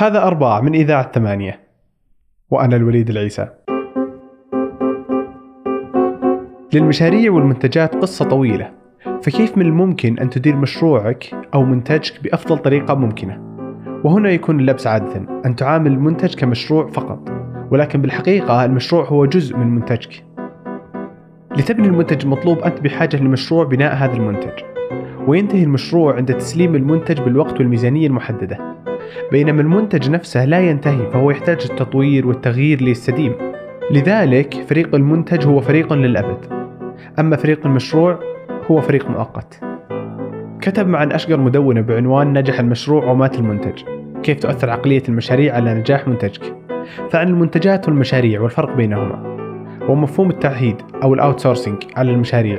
هذا أربعة من إذاعة ثمانية. وأنا الوليد العيسى. للمشاريع والمنتجات قصة طويلة. فكيف من الممكن أن تدير مشروعك أو منتجك بأفضل طريقة ممكنة؟ وهنا يكون اللبس عادة. أن تعامل المنتج كمشروع فقط. ولكن بالحقيقة المشروع هو جزء من منتجك. لتبني المنتج المطلوب أنت بحاجة لمشروع بناء هذا المنتج. وينتهي المشروع عند تسليم المنتج بالوقت والميزانية المحددة. بينما المنتج نفسه لا ينتهي فهو يحتاج التطوير والتغيير ليستديم. لذلك فريق المنتج هو فريق للأبد. أما فريق المشروع هو فريق مؤقت. كتب مع أشقر مدونة بعنوان نجح المشروع ومات المنتج. كيف تؤثر عقلية المشاريع على نجاح منتجك؟ فعن المنتجات والمشاريع والفرق بينهما. ومفهوم التعهيد أو الأوتسورسينج على المشاريع.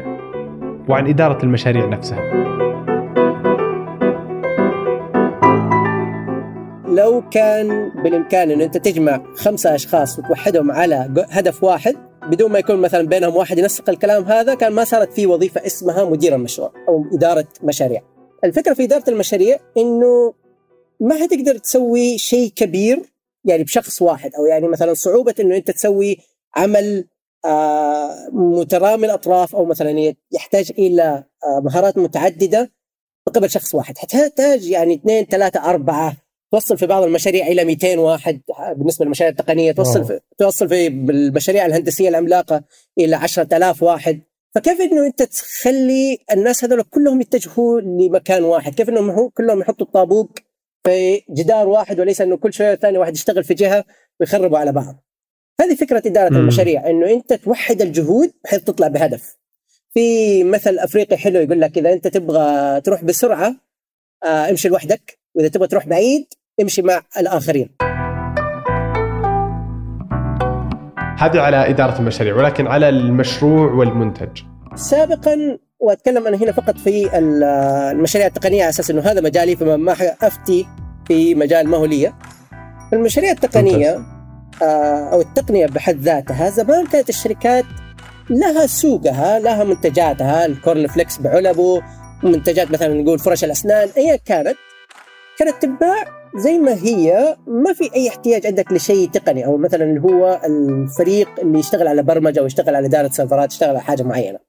وعن إدارة المشاريع نفسها. لو كان بالإمكان أن أنت تجمع خمسة أشخاص وتوحدهم على هدف واحد بدون ما يكون مثلا بينهم واحد ينسق الكلام هذا كان ما صارت في وظيفة اسمها مدير المشروع أو إدارة مشاريع. الفكرة في إدارة المشاريع أنه ما حتقدر تسوي شيء كبير يعني بشخص واحد أو يعني مثلا صعوبة أنه أنت تسوي عمل آه، مترامي الأطراف أو مثلا يحتاج إلى آه، مهارات متعددة قبل شخص واحد. تحتاج يعني اثنين ثلاثة أربعة توصل في بعض المشاريع إلى 200 واحد بالنسبة للمشاريع التقنية توصل في توصل في المشاريع الهندسية العملاقة إلى 10000 واحد. فكيف إنه أنت تخلي الناس هذول كلهم يتجهوا لمكان واحد؟ كيف إنهم كلهم يحطوا الطابوق في جدار واحد وليس إنه كل شوية ثاني واحد يشتغل في جهة ويخربوا على بعض؟ هذه فكرة إدارة مم. المشاريع إنه أنت توحد الجهود بحيث تطلع بهدف. في مثل أفريقي حلو يقول لك إذا أنت تبغى تروح بسرعة آه امشي لوحدك وإذا تبغى تروح بعيد امشي مع الآخرين. هذه على إدارة المشاريع ولكن على المشروع والمنتج. سابقا وأتكلم أنا هنا فقط في المشاريع التقنية على أساس إنه هذا مجالي فما ما أفتي في مجال ما هو لي. المشاريع التقنية. آه، أو التقنية بحد ذاتها زمان كانت الشركات لها سوقها لها منتجاتها ال corn flakes بعلبه منتجات مثلا نقول فرش الأسنان ايا كانت. كانت تنباع زي ما هي ما في أي احتياج عندك لشيء تقني أو مثلا اللي هو الفريق اللي يشتغل على برمجة أو يشتغل على إدارة سيرفرات يشتغل على حاجة معينة.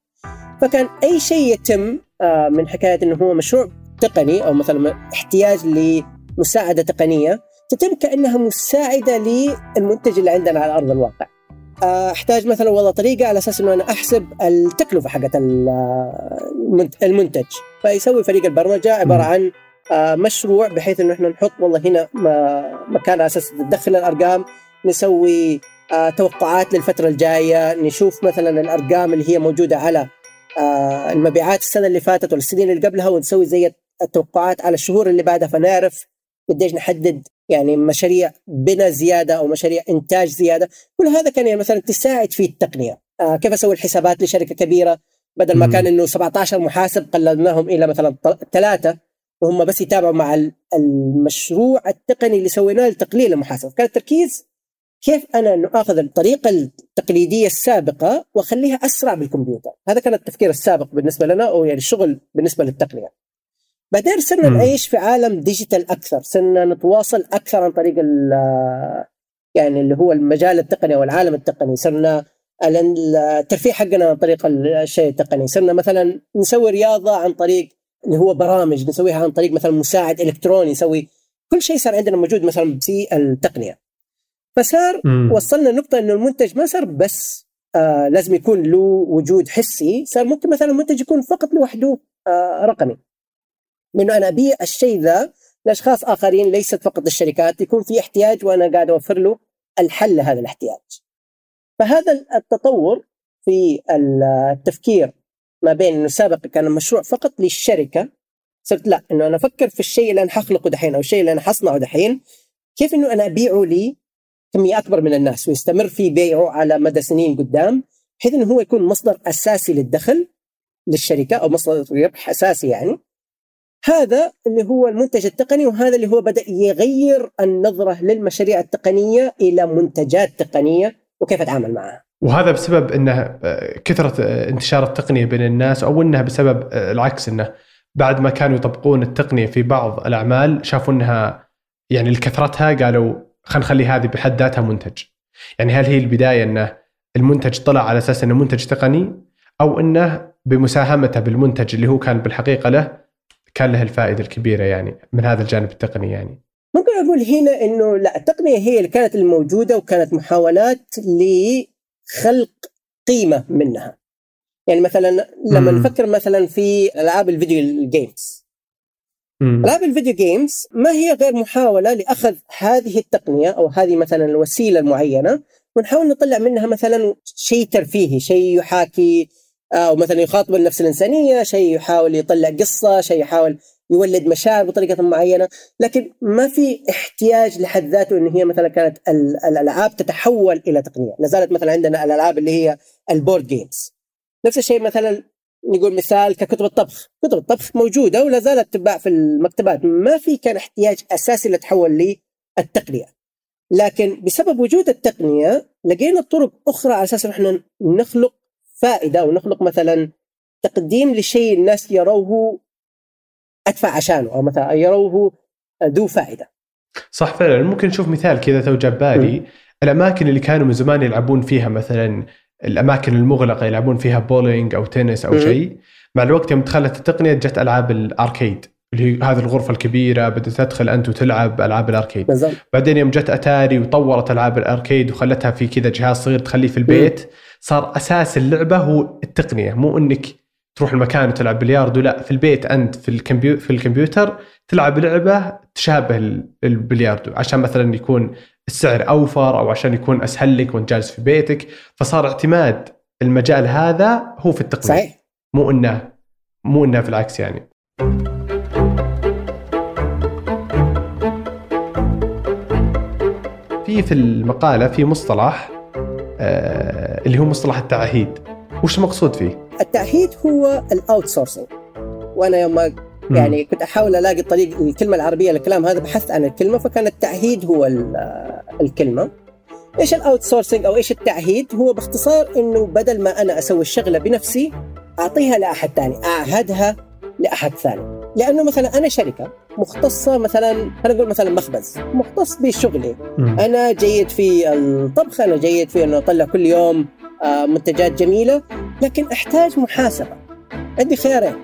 فكان أي شيء يتم آه، من حكاية إنه هو مشروع تقني أو مثلا احتياج لمساعدة تقنية تتم كأنها مساعدة للمنتج اللي عندنا على أرض الواقع. آه، أحتاج مثلا والله طريقة على أساس إنه أنا أحسب التكلفة حقت المنتج فيسوي فريق البرمجة عبارة عن آه، مشروع بحيث إنه إحنا نحط والله هنا مكان على أساس تدخل الأرقام نسوي آه، توقعات للفترة الجاية نشوف مثلا الأرقام اللي هي موجودة على المبيعات السنة اللي فاتت والسنين اللي قبلها ونسوي زي التوقعات على الشهور اللي بعدها فنعرف قديش نحدد يعني مشاريع بناء زيادة أو مشاريع إنتاج زيادة. كل هذا كان يعني مثلا تساعد في التقنية. آه كيف أسوي الحسابات لشركة كبيرة؟ بدل ما كان إنه 17 محاسب قللناهم إلى مثلا ثلاثة وهم بس يتابعوا مع المشروع التقني اللي سويناه لتقليل المحاسبة. كان التركيز كيف أنا انه اخذ الطريقة التقليدية السابقة وأخليها أسرع بالكمبيوتر. هذا كان التفكير السابق بالنسبة لنا أو يعني الشغل بالنسبة للتقنية. بعدين صرنا نعيش في عالم ديجيتال أكثر. صرنا نتواصل أكثر عن طريق يعني اللي هو المجال التقني أو العالم التقني. صرنا الترفيه حقنا عن طريق الشيء التقني. صرنا مثلا نسوي رياضة عن طريق اللي هو برامج نسويها عن طريق مثلا مساعد إلكتروني يسوي كل شيء صار عندنا موجود مثلا في التقنية فصار مم. وصلنا لنقطة إنه المنتج ما صار بس آه لازم يكون له وجود حسي صار ممكن مثلا المنتج يكون فقط لوحده آه رقمي إنه أنا أبيع الشيء ذا لأشخاص آخرين ليست فقط الشركات يكون في احتياج وأنا قاعد أوفر له الحل لهذا الاحتياج. فهذا التطور في التفكير ما بين إنه سابقا كان المشروع فقط للشركة. صرت لا إنه أنا أفكر في الشيء اللي أنا حخلقه دحين أو الشيء اللي أنا حصنعه دحين. كيف إنه أنا أبيعه لي كمية أكبر من الناس ويستمر في بيعه على مدى سنين قدام بحيث إنه هو يكون مصدر أساسي للدخل للشركة أو مصدر ربح أساسي يعني. هذا اللي هو المنتج التقني وهذا اللي هو بدأ يغير النظرة للمشاريع التقنية إلى منتجات تقنية وكيف أتعامل معها. وهذا بسبب إنه آه، كثرة آه، انتشار التقنية بين الناس أو انها بسبب آه، العكس إنه بعد ما كانوا يطبقون التقنية في بعض الأعمال شافوا إنها يعني لكثرتها قالوا خلينا نخلي هذه بحد ذاتها منتج. يعني هل هي البداية إنه المنتج طلع على أساس إنه منتج تقني أو إنه بمساهمته بالمنتج اللي هو كان بالحقيقة له كان له الفائدة الكبيرة يعني من هذا الجانب التقني يعني؟ ممكن أقول هنا إنه لا التقنية هي اللي كانت الموجودة وكانت محاولات لخلق قيمة منها يعني مثلا لما مم. نفكر مثلا في ألعاب الفيديو جيمز. ألعاب الفيديو games ما هي غير محاولة لأخذ هذه التقنية أو هذه مثلا الوسيلة المعينة ونحاول نطلع منها مثلا شيء ترفيهي شيء يحاكي أو مثلا يخاطب النفس الإنسانية شيء يحاول يطلع قصة شيء يحاول يولد مشاعر بطريقة معينة لكن ما في احتياج لحد ذاته إن هي مثلا كانت ال- الألعاب تتحول إلى تقنية. لا زالت مثلا عندنا الألعاب اللي هي ال board games نفس الشيء مثلا نقول مثال ككتب الطبخ. كتب الطبخ موجودة ولا زالت تباع في المكتبات. ما في كان احتياج أساسي لتحول للتقنية. لكن بسبب وجود التقنية لقينا طرق أخرى على أساس إحنا نخلق فائدة ونخلق مثلا تقديم لشيء الناس يروه أدفع عشانه أو مثلا يروه ذو فائدة. صح فعلا. ممكن نشوف مثال كذا تو جاب بالي الأماكن اللي كانوا من زمان يلعبون فيها مثلا الأماكن المغلقة يلعبون فيها بولينج أو تنس أو. شيء. مع الوقت يوم دخلت التقنية جت ألعاب ال arcade اللي هي هذه الغرفة الكبيرة بدأت تدخل أنت وتلعب ألعاب ال arcade. بعدين يوم جت أتاري وطورت ألعاب ال arcade وخلتها في كذا جهاز صغير تخليه في البيت صار أساس اللعبة هو التقنية مو إنك تروح المكان وتلعب بلياردو لا في البيت أنت في الكمبيو في الكمبيوتر تلعب لعبة تشابه ال- البلياردو عشان مثلا يكون السعر أوفر أو عشان يكون أسهل لك وأنت جالس في بيتك. فصار اعتماد المجال هذا هو في التقنيه صحيح. مو إنه مو إنه في العكس يعني. في في المقالة في مصطلح آه اللي هو مصطلح التعهيد. وش المقصود فيه؟ التعهيد هو ال outsourcing وأنا يوم. يعني كنت أحاول ألاقي الطريق الكلمة العربية للكلام هذا بحثت عن الكلمة فكان التعهيد هو ال- الكلمة. إيش ال outsourcing أو إيش التعهيد هو باختصار إنه بدل ما أنا أسوي الشغلة بنفسي أعطيها لأحد ثاني أعهدها لأحد ثاني. لأنه مثلا أنا شركة مختصة مثلا خلينا نقول مثلا مخبز مختص بشغلي. أنا جيد في الطبخ أنا جيد في إنه أطلع كل يوم آه، منتجات جميلة. لكن أحتاج محاسبة. عندي خيارين.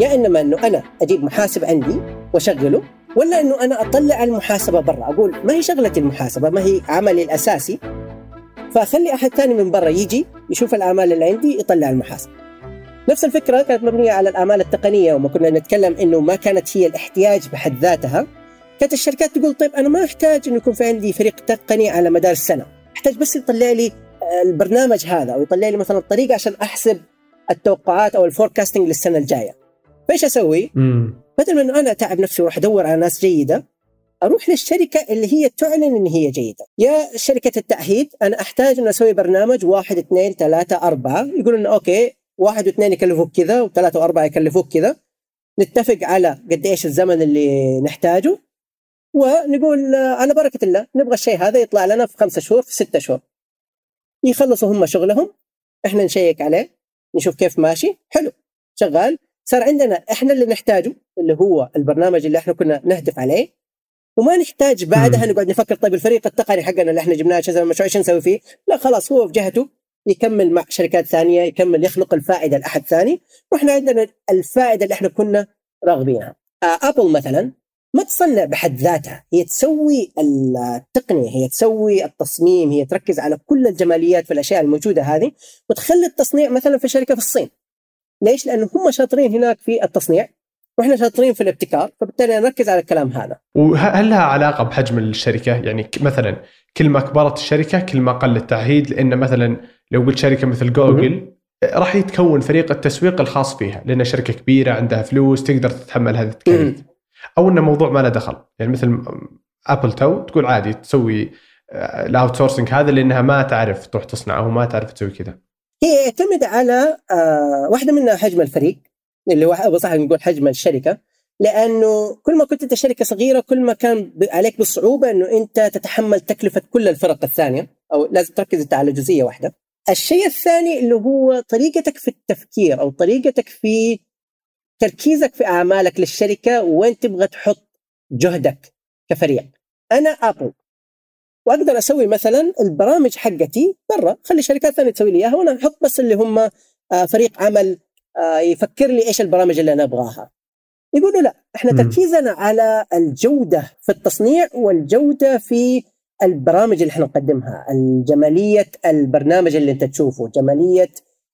يا إنما أنه أنا أجيب محاسب عندي وأشغله ولا أنه أنا أطلع المحاسبة برا. أقول ما هي شغلتي المحاسبة؟ ما هي عملي الأساسي؟ فأخلي أحد ثاني من برا يجي يشوف الأعمال اللي عندي يطلع المحاسبة. نفس الفكرة كانت مبنية على الأعمال التقنية وما كنا نتكلم إنه ما كانت هي الاحتياج بحد ذاتها. كانت الشركات تقول طيب أنا ما أحتاج إنه يكون في عندي فريق تقني على مدار السنة. أحتاج بس يطلع لي البرنامج هذا أو يطلع لي مثلا الطريقة عشان أحسب التوقعات أو ال forecasting للسنة الجاية. فإيش أسوي. بدل من أنا أتعب نفسي وأروح أدور على ناس جيدة أروح للشركة اللي هي تعلن إن هي جيدة. يا شركة التعهيد أنا أحتاج إن أسوي برنامج واحد اثنين ثلاثة أربعة. يقولون okay واحد واثنين يكلفوك كذا وثلاثة وأربعة يكلفوك كذا. نتفق على قد إيش الزمن اللي نحتاجه ونقول على بركة الله نبغى الشيء هذا يطلع لنا في خمسة شهور في ستة شهور. يخلصوا هم شغلهم إحنا نشيك عليه نشوف كيف ماشي حلو شغال صار عندنا إحنا اللي نحتاجه اللي هو البرنامج اللي إحنا كنا نهدف عليه وما نحتاج بعدها. نقعد نفكر طيب الفريق التقني حقنا اللي إحنا جبناه شو المشروع إيش نسوي فيه؟ لا خلاص هو في جهته يكمل مع شركات ثانية يكمل يخلق الفائدة لأحد ثاني وإحنا عندنا الفائدة اللي إحنا كنا راغبينها. آه، ابل مثلا ما تصنع بحد ذاتها. هي تسوي التقنية هي تسوي التصميم هي تركز على كل الجماليات في الأشياء الموجودة هذه وتخلي التصنيع مثلا في شركة في الصين. ليش؟ لأنه هم شاطرين هناك في التصنيع وإحنا شاطرين في الابتكار فبالتالي نركز على الكلام هذا. وهل لها علاقة بحجم الشركة؟ يعني مثلا كل ما كبرت الشركة كل ما قل التعهيد لأن مثلا لو قلت شركة مثل جوجل راح يتكون فريق التسويق الخاص فيها لأن شركة كبيرة عندها فلوس تقدر تتحمل هذه التكاليف. أو انه موضوع ما له دخل يعني مثل ابل تو تقول عادي تسوي ال outsourcing هذا لأنها ما تعرف تروح تصنع أو ما تعرف تسوي كذا هي يعتمد على آه واحدة منها حجم الفريق اللي هو صح نقول حجم الشركة لأنه كل ما كنت أنت شركة صغيرة كل ما كان عليك بالصعوبة إنه أنت تتحمل تكلفة كل الفرق الثانية أو لازم تركز أنت على جزئية واحدة. الشيء الثاني اللي هو طريقتك في التفكير أو طريقتك في تركيزك في أعمالك للشركة وين تبغى تحط جهدك كفريق. أنا ابل وأقدر أسوي مثلا البرامج حقتي برا. خلي شركات ثانية تسوي لي إياها وأنا أحط بس اللي هم آه، فريق عمل آه، يفكر لي إيش البرامج اللي أنا أبغاها. يقولوا لا إحنا تركيزنا على الجودة في التصنيع والجودة في البرامج اللي إحنا نقدمها. الجمالية البرنامج اللي أنت تشوفه جمالية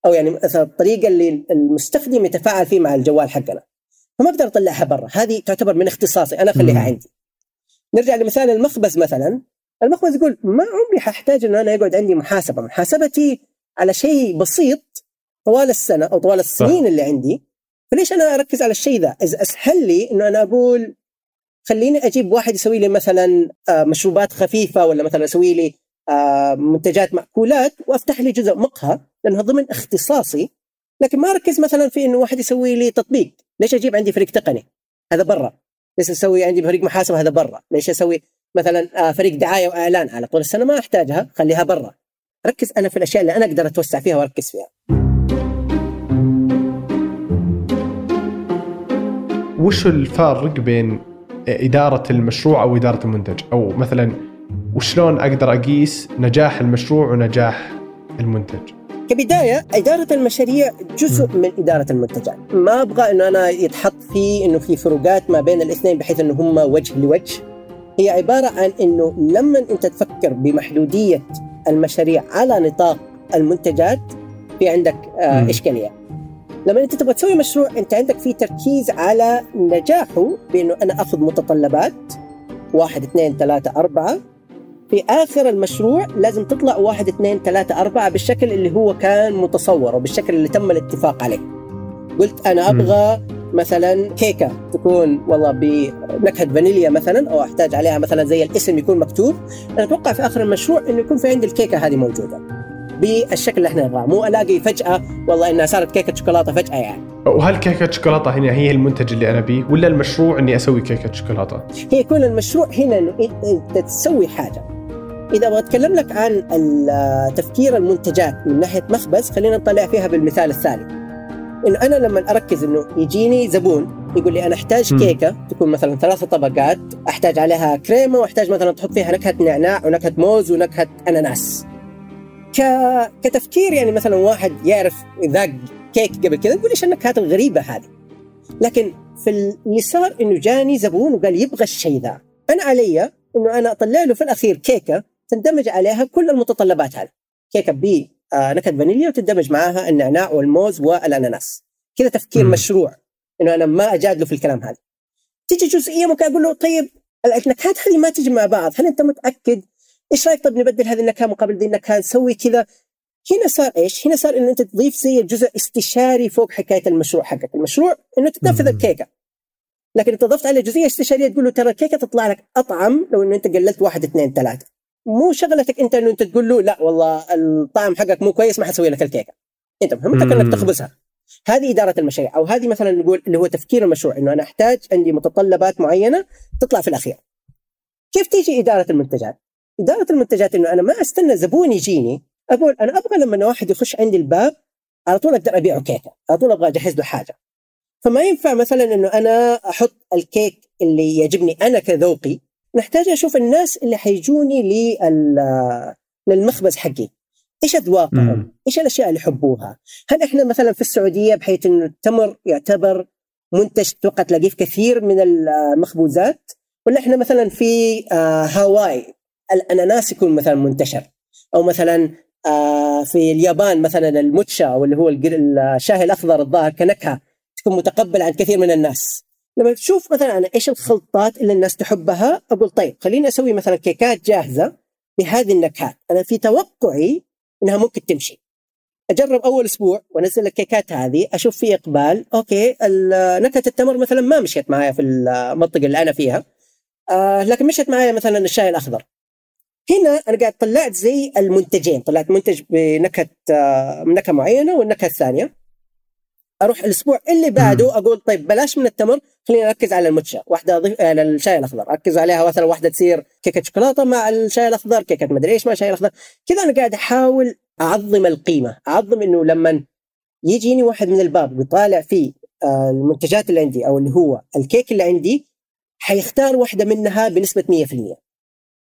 أو يعني مثلا الطريقة اللي المستخدم يتفاعل فيه مع الجوال حقنا. فما أقدر اطلعها برا. هذه تعتبر من اختصاصي. أنا أخليها عندي. نرجع لمثال المخبز مثلا. المخبز يقول ما عمري ححتاج انه أنا يقعد عندي محاسبة. محاسبتي على شيء بسيط طوال السنة أو طوال السنين اللي عندي. فليش أنا أركز على الشيء ذا؟ إذا أسهل لي إنه أنا أقول خليني أجيب واحد يسوي لي مثلا آه، مشروبات خفيفة ولا مثلا يسوي لي آه، منتجات مأكولات وأفتح لي جزء مقهى. لانها ضمن اختصاصي لكن ما أركز مثلا في إنه واحد يسوي لي تطبيق. ليش أجيب عندي فريق تقني؟ هذا برا. ليش أسوي عندي فريق محاسبه هذا برا. ليش أسوي مثلا آه، فريق دعاية وإعلان؟ على طول السنة ما أحتاجها خليها برا. ركز أنا في الأشياء اللي أنا أقدر أتوسع فيها وأركز فيها. وش الفارق بين إدارة المشروع أو إدارة المنتج؟ أو مثلا وشلون أقدر أقيس نجاح المشروع ونجاح المنتج؟ كبداية إدارة المشاريع جزء من إدارة المنتجات. ما أبغى إنه أنا يتحط فيه إنه في فروقات ما بين الاثنين بحيث إنه هم وجه لوجه. هي عبارة عن إنه لما أنت تفكر بمحدودية المشاريع على نطاق المنتجات في عندك آه إشكالية. لما أنت تبغى تسوي مشروع أنت عندك في تركيز على نجاحه بإنه أنا أخذ متطلبات واحد اثنين ثلاثة أربعة. في آخر المشروع لازم تطلع واحد اثنين ثلاثة أربعة بالشكل اللي هو كان متصور وبالشكل اللي تم الاتفاق عليه. قلت أنا أبغى مثلا كيكة تكون والله بنكهة فانيليا مثلا أو أحتاج عليها مثلا زي الاسم يكون مكتوب. أنا أتوقع في آخر المشروع إنه يكون في عندي الكيكة هذه موجودة بالشكل اللي إحنا نبغاه. مو ألاقي فجأة والله إنها صارت كيكة شوكولاتة فجأة يعني. وهل كيكة شوكولاتة هنا هي المنتج اللي أنا بيه ولا المشروع إني أسوي كيكة شوكولاتة؟ هي يكون المشروع هنا انه انت تسوي حاجة. إذا أبغى أتكلم لك عن تفكير المنتجات من ناحية مخبز خلينا نطلع فيها بالمثال الثاني انه أنا لما أركز إنه يجيني زبون يقول لي أنا أحتاج كيكة تكون مثلا ثلاث طبقات أحتاج عليها كريمة وأحتاج مثلا تحط فيها نكهة نعناع ونكهة موز ونكهة أناناس. ك... كتفكير يعني مثلا واحد يعرف ذاق كيك قبل كذا يقول إيش النكهات الغريبة هذه؟ لكن في اللي صار إنه جاني زبون وقال يبغى الشيء ذا. أنا علي إنه أنا أطلع له في الأخير كيكة تندمج عليها كل المتطلبات هذه كيكة ب آه، نكهة فانيليا وتندمج معاها النعناع والموز والأناناس كذا تفكير م. مشروع إنه أنا ما اجادله في الكلام هذا تيجي جزئية ممكن أقول له طيب النكهات هذه ما تجي مع بعض هل أنت متأكد إيش رأيك طيب نبدل هذه النكهة مقابل ذي النكهة نسوي كذا هنا صار إيش؟ هنا صار انه أنت تضيف زي الجزء استشاري فوق حكاية المشروع حقك، المشروع إنه تنفذ الكيكة. لكن إنت ضفت عليه جزئية استشارية تقول له ترى الكيكة تطلع لك أطعم لو انه أنت قللت واحد اثنين ثلاثة. مو شغلتك أنت إنه أنت تقول له لا والله الطعم حقك مو كويس ما حسوي لك الكيكة. أنت مهمتك انك تخبزها. هذه إدارة المشاريع أو هذه مثلا نقول اللي هو تفكير المشروع إنه أنا أحتاج عندي متطلبات معينة تطلع في الأخير. كيف تيجي إدارة المنتجات؟ إدارة المنتجات إنه أنا ما أستنى زبون يجيني أقول أنا أبغى لما واحد يخش عندي الباب على طول أقدر أبيعه كيكة على طول أبغى أجهز له حاجة فما ينفع مثلا إنه أنا أحط الكيك اللي يعجبني أنا كذوقي نحتاج أشوف الناس اللي حيجوني للمخبز حقي إيش أذواقهم؟ إيش الأشياء اللي يحبوها؟ هل إحنا مثلا في السعودية بحيث انه التمر يعتبر منتج توقع تلاقيه في كثير من المخبوزات ولا إحنا مثلا في آه، هاواي الأناناس يكون مثلا منتشر أو مثلا آه، في اليابان مثلا الماتشا واللي هو الشاي الأخضر الظاهر كنكهة تكون متقبلة عند كثير من الناس لما تشوف مثلا أنا إيش الخلطات اللي الناس تحبها أقول طيب خليني أسوي مثلا كيكات جاهزة بهذه النكهات. أنا في توقعي إنها ممكن تمشي. أجرب أول أسبوع وأنزل الكيكات هذه أشوف في إقبال okay نكهة التمر مثلا ما مشيت معايا في المنطقة اللي أنا فيها. آه لكن مشيت معايا مثلا الشاي الأخضر. هنا أنا قاعد طلعت زي المنتجين طلعت منتج بنكهة آه، نكهة معينة والنكهة الثانية. أروح الأسبوع اللي بعده أقول طيب بلاش من التمر خلينا نركز على المتشا واحدة أضيف على الشاي الأخضر أركز عليها مثلا واحدة تصير كيكة شوكولاتة مع الشاي الأخضر كيكة مدري إيش مع الشاي الأخضر. كذا أنا قاعد أحاول أعظم القيمة أعظم إنه لما يجيني واحد من الباب ويطالع في آه، المنتجات اللي عندي أو اللي هو الكيك اللي عندي حيختار واحدة منها بنسبة 100%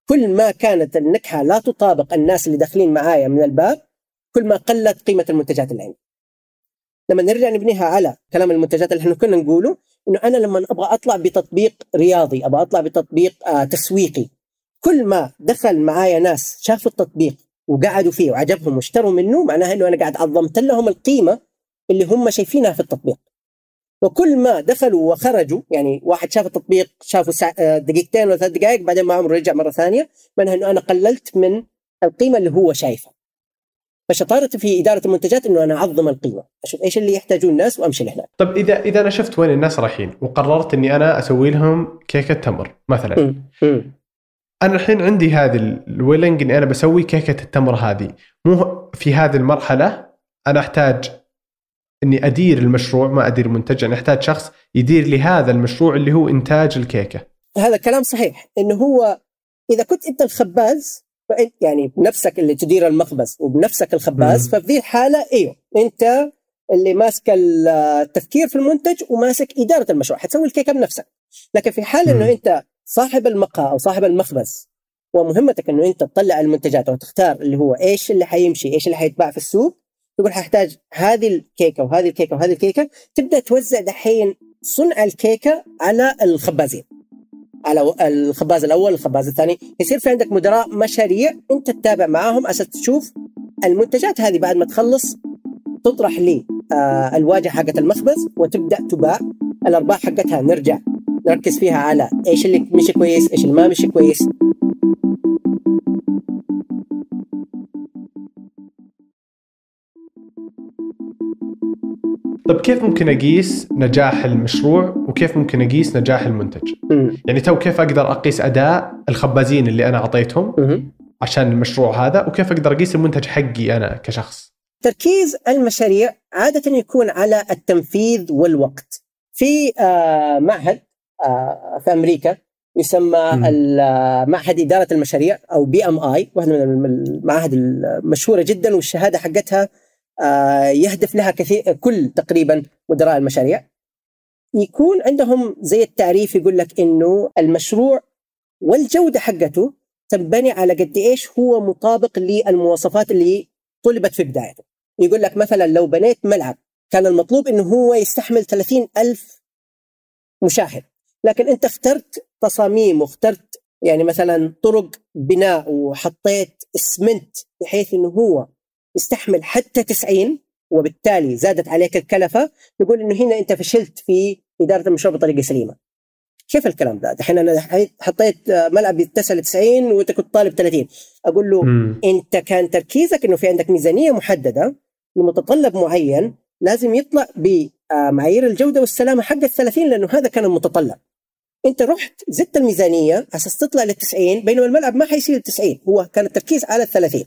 كل ما كانت النكهة لا تطابق الناس اللي داخلين معايا من الباب كل ما قلت قيمة المنتجات اللي عندي. لما نرجع نبنيها على كلام المنتجات اللي إحنا كنا نقوله إنه أنا لما أبغى أطلع بتطبيق رياضي أبغى أطلع بتطبيق آه تسويقي كل ما دخل معايا ناس شافوا التطبيق وقعدوا فيه وعجبهم واشتروا منه معناها إنه أنا قاعد عظمت لهم القيمة اللي هم شايفينها في التطبيق. وكل ما دخلوا وخرجوا يعني واحد شاف التطبيق سا... آه، دقيقتين ولا ثلاث دقائق بعدين ما عمره رجع مرة ثانية معناها إنه أنا قللت من القيمة اللي هو شايفها. فشطارتي في إدارة المنتجات إنه أنا أعظم القيمة. أشوف إيش اللي يحتاجون الناس وأمشي لهناك. طب إذا إذا أنا شفت وين الناس رايحين وقررت إني أنا أسوي لهم كيكة تمر مثلا. م- م. أنا الحين عندي هذه ال willing إني أنا بسوي كيكة التمر هذه. مو في هذه المرحلة أنا أحتاج إني أدير المشروع ما أدير المنتج يعني أحتاج شخص يدير لي هذا المشروع اللي هو إنتاج الكيكة. هذا كلام صحيح. إنه هو إذا كنت أنت الخباز يعني بنفسك اللي تدير المخبز وبنفسك الخباز مم. ففي ذي الحاله أيوه أنت اللي ماسك التفكير في المنتج وماسك إدارة المشروع حتسوي الكيكة بنفسك لكن في حال إنه. أنت صاحب المقهى أو صاحب المخبز ومهمتك إنه أنت تطلع المنتجات وتختار اللي هو إيش اللي حيمشي إيش اللي حيتباع في السوق تقول ححتاج هذه الكيكة وهذه الكيكة وهذه الكيكة تبدأ توزع دحين صنع الكيكة على الخبازين الخباز الأول الخباز الثاني. يصير في عندك مدراء مشاريع أنت تتابع معاهم أساس تشوف المنتجات هذه بعد ما تخلص تطرح لي آه الواجهة حقت المخبز وتبدأ تباع الأرباح حقتها. نرجع نركز فيها على إيش اللي مشي كويس إيش اللي ما مشي كويس. طب كيف ممكن أقيس نجاح المشروع وكيف ممكن أقيس نجاح المنتج. يعني تو كيف أقدر أقيس أداء الخبازين اللي أنا أعطيتهم. عشان المشروع هذا وكيف أقدر أقيس المنتج حقي أنا كشخص. تركيز المشاريع عادة يكون على التنفيذ والوقت. في آه، معهد آه، في أمريكا يسمى آه، معهد إدارة المشاريع أو بي أم آي واحدة من الم- المعاهد المشهورة جدا والشهادة حقتها يهدف لها كثير كل تقريبا مدراء المشاريع. يكون عندهم زي التعريف يقول لك إنه المشروع والجودة حقته تنبني على قد إيش هو مطابق للمواصفات اللي طلبت في بدايته. يقول لك مثلا لو بنيت ملعب كان المطلوب إنه هو يستحمل 30 ألف مشاهد لكن أنت اخترت تصاميم واخترت يعني مثلا طرق بناء وحطيت اسمنت بحيث إنه هو يستحمل حتى 90 وبالتالي زادت عليك الكلفة نقول إنه هنا أنت فشلت في إدارة المشروع بطريقة سليمة. كيف الكلام ده؟ دحين أنا حطيت ملعب يتسع ل 90 وأنت كنت طالب 30 أقول له مم. أنت كان تركيزك إنه في عندك ميزانية محددة لمتطلب معين لازم يطلع بمعايير الجودة والسلامة حق ال 30 لأنه هذا كان المتطلب. أنت رحت زدت الميزانية على أساس تطلع لل 90 بينما الملعب ما حيصير ل 90 هو كان التركيز على ال 30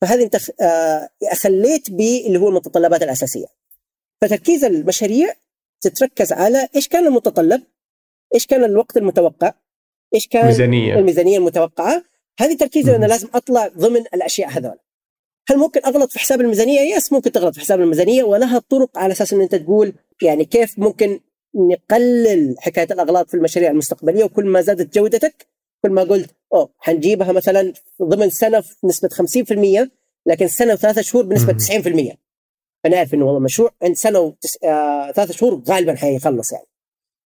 فهذه انت آه، خليت باللي هو المتطلبات الأساسية. فتركيز المشاريع تتركز على إيش كان المتطلب؟ إيش كان الوقت المتوقع؟ إيش كان ميزانيه الميزانية المتوقعة هذه تركيزي أنا. لازم أطلع ضمن الأشياء هذول هل ممكن أغلط في حساب الميزانية؟ يس ممكن تغلط في حساب الميزانية ولها طرق على أساس إن أنت تقول يعني كيف ممكن نقلل حكاية الأغلاط في المشاريع المستقبلية وكل ما زادت جودتك كل ما قلت أوه حنجيبها مثلا ضمن سنة في نسبة 50% لكن سنة وثلاثة شهور بنسبة مم. 90% فنعرف إنه والله مشروع عند سنة وتس... آه... ثلاثة شهور غالبا حيخلص يعني.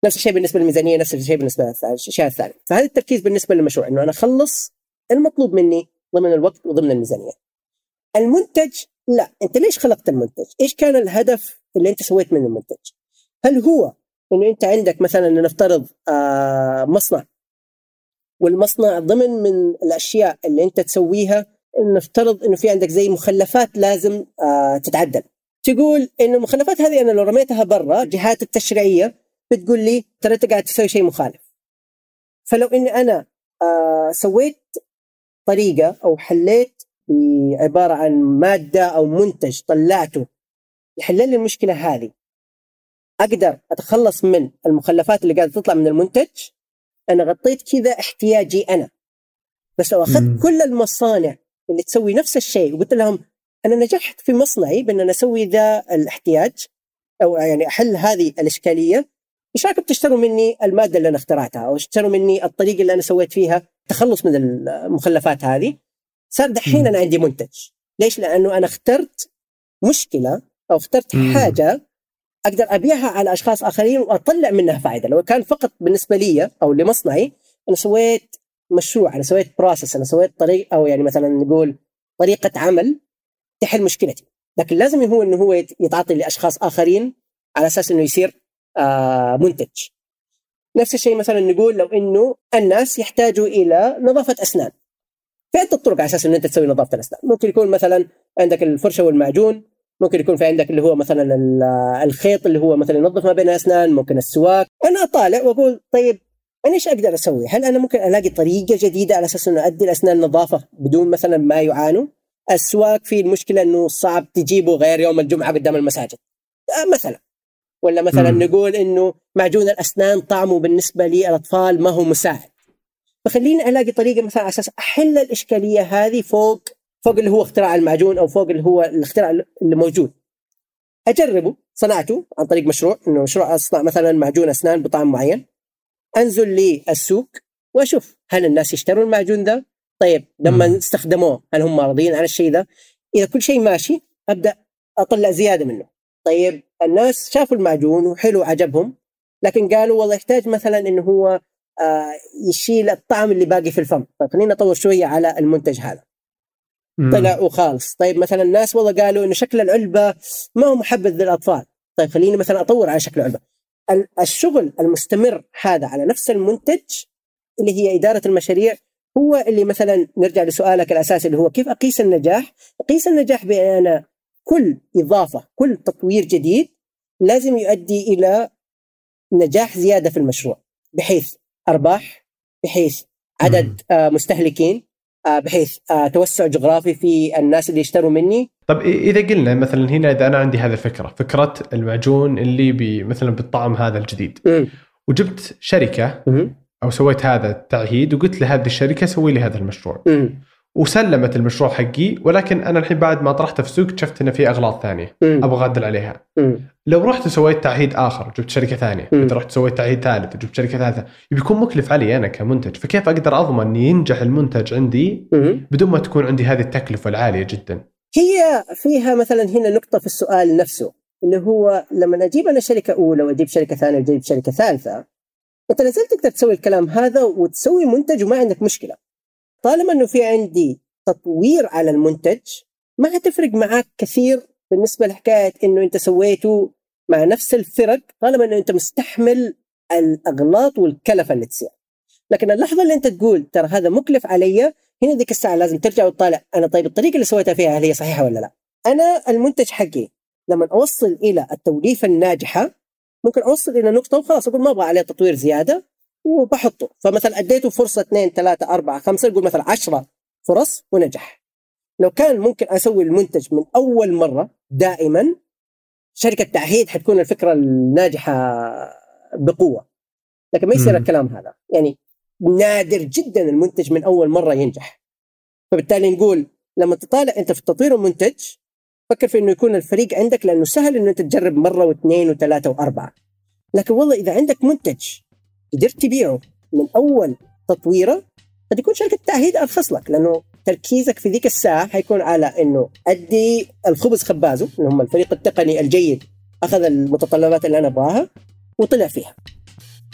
نفس الشيء بالنسبة للميزانية نفس الشيء بالنسبة للاشياء الثانية. فهذا التركيز بالنسبة للمشروع إنه أنا أخلص المطلوب مني ضمن الوقت وضمن الميزانية. المنتج؟ لا. أنت ليش خلقت المنتج؟ إيش كان الهدف اللي أنت سويت من المنتج؟ هل هو إنه أنت عندك مثلا نفترض آه مصنع والمصنع ضمن من الأشياء اللي أنت تسويها نفترض إنه في عندك زي مخلفات لازم آه تتعدل. تقول إنه المخلفات هذه أنا لو رميتها برا جهات التشريعية بتقول لي ترى أنت قاعد تسوي شيء مخالف. فلو إني أنا آه سويت طريقة أو حليت عبارة عن مادة أو منتج طلعته يحل لي المشكلة هذه. أقدر أتخلص من المخلفات اللي قاعدة تطلع من المنتج أنا غطيت كذا احتياجي أنا. بس لو أخذت مم. كل المصانع اللي تسوي نفس الشيء وقلت لهم أنا نجحت في مصنعي بأن أنا أسوي ذا الاحتياج أو يعني أحل هذه الإشكالية إيش رايكم تشتروا مني المادة اللي أنا اخترعتها أو اشتروا مني الطريقة اللي أنا سويت فيها تخلص من المخلفات هذه؟ صار دحين أنا عندي منتج. ليش؟ لأنه أنا اخترت مشكلة أو اخترت حاجة أقدر أبيعها على أشخاص آخرين وأطلع منها فائده لو كان فقط بالنسبة لي أو لمصنعي أنا سويت مشروع أنا سويت process أنا سويت طريق أو يعني مثلا نقول طريقة عمل تحل مشكلتي. لكن لازم هو إنه هو يتعاطي لأشخاص آخرين على أساس إنه يصير آه منتج. نفس الشيء مثلا نقول لو إنه الناس يحتاجوا إلى نظافة أسنان. في عده طرق على أساس إنه أنت تسوي نظافة الأسنان؟ ممكن يكون مثلا عندك الفرشة والمعجون ممكن يكون في عندك اللي هو مثلا الخيط اللي هو مثلا ينظف ما بين الاسنان ممكن السواك أنا أطالع وأقول طيب أنا إيش أقدر أسوي؟ هل أنا ممكن ألاقي طريقة جديدة على أساس إنه أدي الأسنان نظافة بدون مثلا ما يعانوا؟ السواك فيه المشكلة إنه صعب تجيبه غير يوم الجمعة قدام المساجد. آه مثلا ولا مثلا مم. نقول إنه معجون الأسنان طعمه بالنسبة للاطفال ما هو مساعد. فخليني ألاقي طريقة مثلا على أساس أحل الإشكالية هذه فوق فوق اللي هو اختراع المعجون أو فوق اللي هو الاختراع اللي موجود. أجربه صنعته عن طريق مشروع إنه مشروع أصنع مثلا معجون أسنان بطعم معين أنزل للسوق وأشوف هل الناس يشترون المعجون ذا؟ طيب لما استخدموه هل هم راضيين عن الشيء ذا؟ إذا كل شيء ماشي أبدأ أطلع زيادة منه. طيب الناس شافوا المعجون وحلو عجبهم لكن قالوا والله يحتاج مثلا إنه هو آه يشيل الطعم اللي باقي في الفم، طيب خلينا نطور شوية على المنتج هذا. طلع وخالص، طيب مثلا الناس والله قالوا إنه شكل العلبة ما هو محبذ للأطفال، طيب خليني مثلا أطور على شكل العلبة. الشغل المستمر هذا على نفس المنتج اللي هي إدارة المشاريع هو اللي مثلا نرجع لسؤالك الأساسي اللي هو كيف أقيس النجاح؟ أقيس النجاح بأن كل إضافة، كل تطوير جديد لازم يؤدي إلى نجاح زيادة في المشروع بحيث أرباح، بحيث عدد آه مستهلكين، بحيث آه توسع جغرافي في الناس اللي يشتروا مني طب إذا قلنا مثلا هنا إذا أنا عندي هذه الفكرة فكرة المعجون اللي بي مثلا بالطعم هذا الجديد م. وجبت شركة م. أو سويت هذا التعهيد وقلت لهذه الشركة سوي لي هذا المشروع م. وسلمت المشروع حقي ولكن أنا الحين بعد ما طرحته في السوق اكتشفت إنه في أغلاط ثانية. أبغى اعدل عليها م. لو رحت وسويت تعهيد آخر جبت شركة ثانية. إذا رحت سويت تعهيد ثالث وجبت شركة ثالثة بيكون مكلف علي أنا كمنتج فكيف أقدر أضمن إن ينجح المنتج عندي م. بدون ما تكون عندي هذه التكلفة العالية جدا هي فيها مثلا هنا نقطة في السؤال نفسه اللي هو لما أجيب أنا شركة أولى وأجيب شركة ثانية وأجيب شركة ثالثة أنت لازلت تقدر تسوي الكلام هذا وتسوي منتج وما عندك مشكلة طالما إنه في عندي تطوير على المنتج ما حتفرق معك كثير بالنسبة لحكاية إنه أنت سويته مع نفس الفرق طالما إنه أنت مستحمل الأغلاط والكلفة اللي تصير لكن اللحظة اللي أنت تقول ترى هذا مكلف علي هنا ذيك الساعة لازم ترجع وتطالع أنا طيب الطريقة اللي سويتها فيها هل هي صحيحة ولا لا؟ أنا المنتج حقي لما أوصل إلى التوليفة الناجحة ممكن أوصل إلى نقطة وخلاص أقول ما أبغى عليه تطوير زيادة وبحطه. فمثلا أديته فرصة اثنين ثلاثة أربعة خمسة نقول مثلا عشرة فرص ونجح. لو كان ممكن أسوي المنتج من أول مرة دائما شركة تعهيد حتكون الفكرة الناجحة بقوة. لكن ما يصير الكلام هذا. يعني نادر جدا المنتج من أول مرة ينجح. فبالتالي نقول لما تطالع أنت في تطوير المنتج فكر في إنه يكون الفريق عندك لأنه سهل إنه أنت تجرب مرة واثنين وثلاثة وأربعة. لكن والله إذا عندك منتج قدرت تبيعه من أول تطويرة قد يكون شركة التعهيد أرخص لك لأنه تركيزك في ذيك الساعة حيكون على إنه أدي الخبز خبازه اللي هم الفريق التقني الجيد أخذ المتطلبات اللي أنا أبغاها وطلع فيها.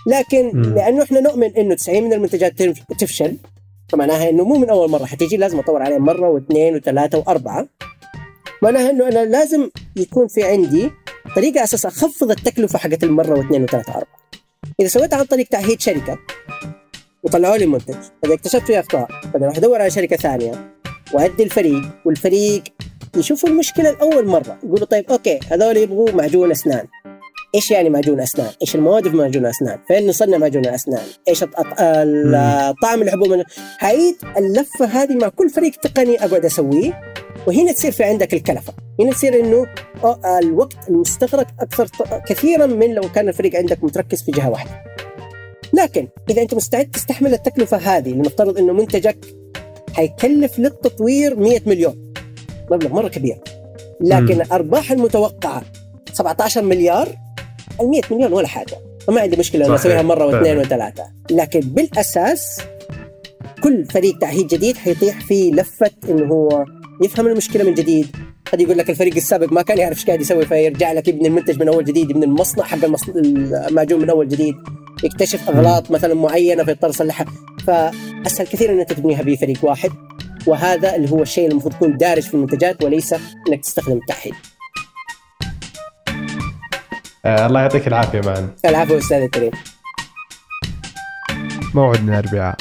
لكن م. لأنه إحنا نؤمن إنه 90 من المنتجات تفشل فمعناها إنه مو من أول مرة حتيجي لازم أطور عليها مرة واثنين وثلاثة وأربعة. معناها إنه أنا لازم يكون في عندي طريقة أساس أخفض التكلفة حقت المرة واثنين وثلاثة وأربعة. إذا سويتها عن طريق تعهيد شركة وطلعوا لي منتج إذا اكتشفت فيه أخطاء فانا راح ادور على شركة ثانية وادي الفريق والفريق يشوفوا المشكلة لأول مرة يقولوا طيب أوكي هذول يبغوا معجون أسنان إيش يعني معجون أسنان؟ إيش المواد في معجون الاسنان؟ فين نصنع معجون الاسنان؟ إيش الطعم اللي يحبوه من حعيد اللفة هذه مع كل فريق تقني أقعد أسويه وهنا تصير في عندك الكلفه، هنا تصير إنه الوقت المستغرق أكثر كثيرا من لو كان الفريق عندك متركز في جهة واحدة. لكن إذا أنت مستعد تستحمل التكلفة هذه لنفترض إنه منتجك حيكلف للتطوير 100 مليون مبلغ مرة كبير. لكن الارباح المتوقعة 17 مليار ال 100 مليون ولا حاجة. فما عندي مشكلة اني أسويها مرة واثنين وثلاثة. لكن بالأساس كل فريق تعهيد جديد حيطيح في لفة إنه هو يفهم المشكلة من جديد قد يقول لك الفريق السابق ما كان يعرف إيش قاعد يسوي فيرجع لك يبني المنتج من أول جديد يبني المصنع حق المعجون من أول جديد يكتشف أغلاط مثلا معينة فيضطر يصلحها فأسهل كثير ان انت تبنيها بفريق واحد وهذا اللي هو الشيء اللي المفروض تكون دارج في المنتجات وليس إنك تستخدم التعهيد. آه الله يعطيك العافية معنا. العفو أستاذ كريم. موعدنا الاربعاء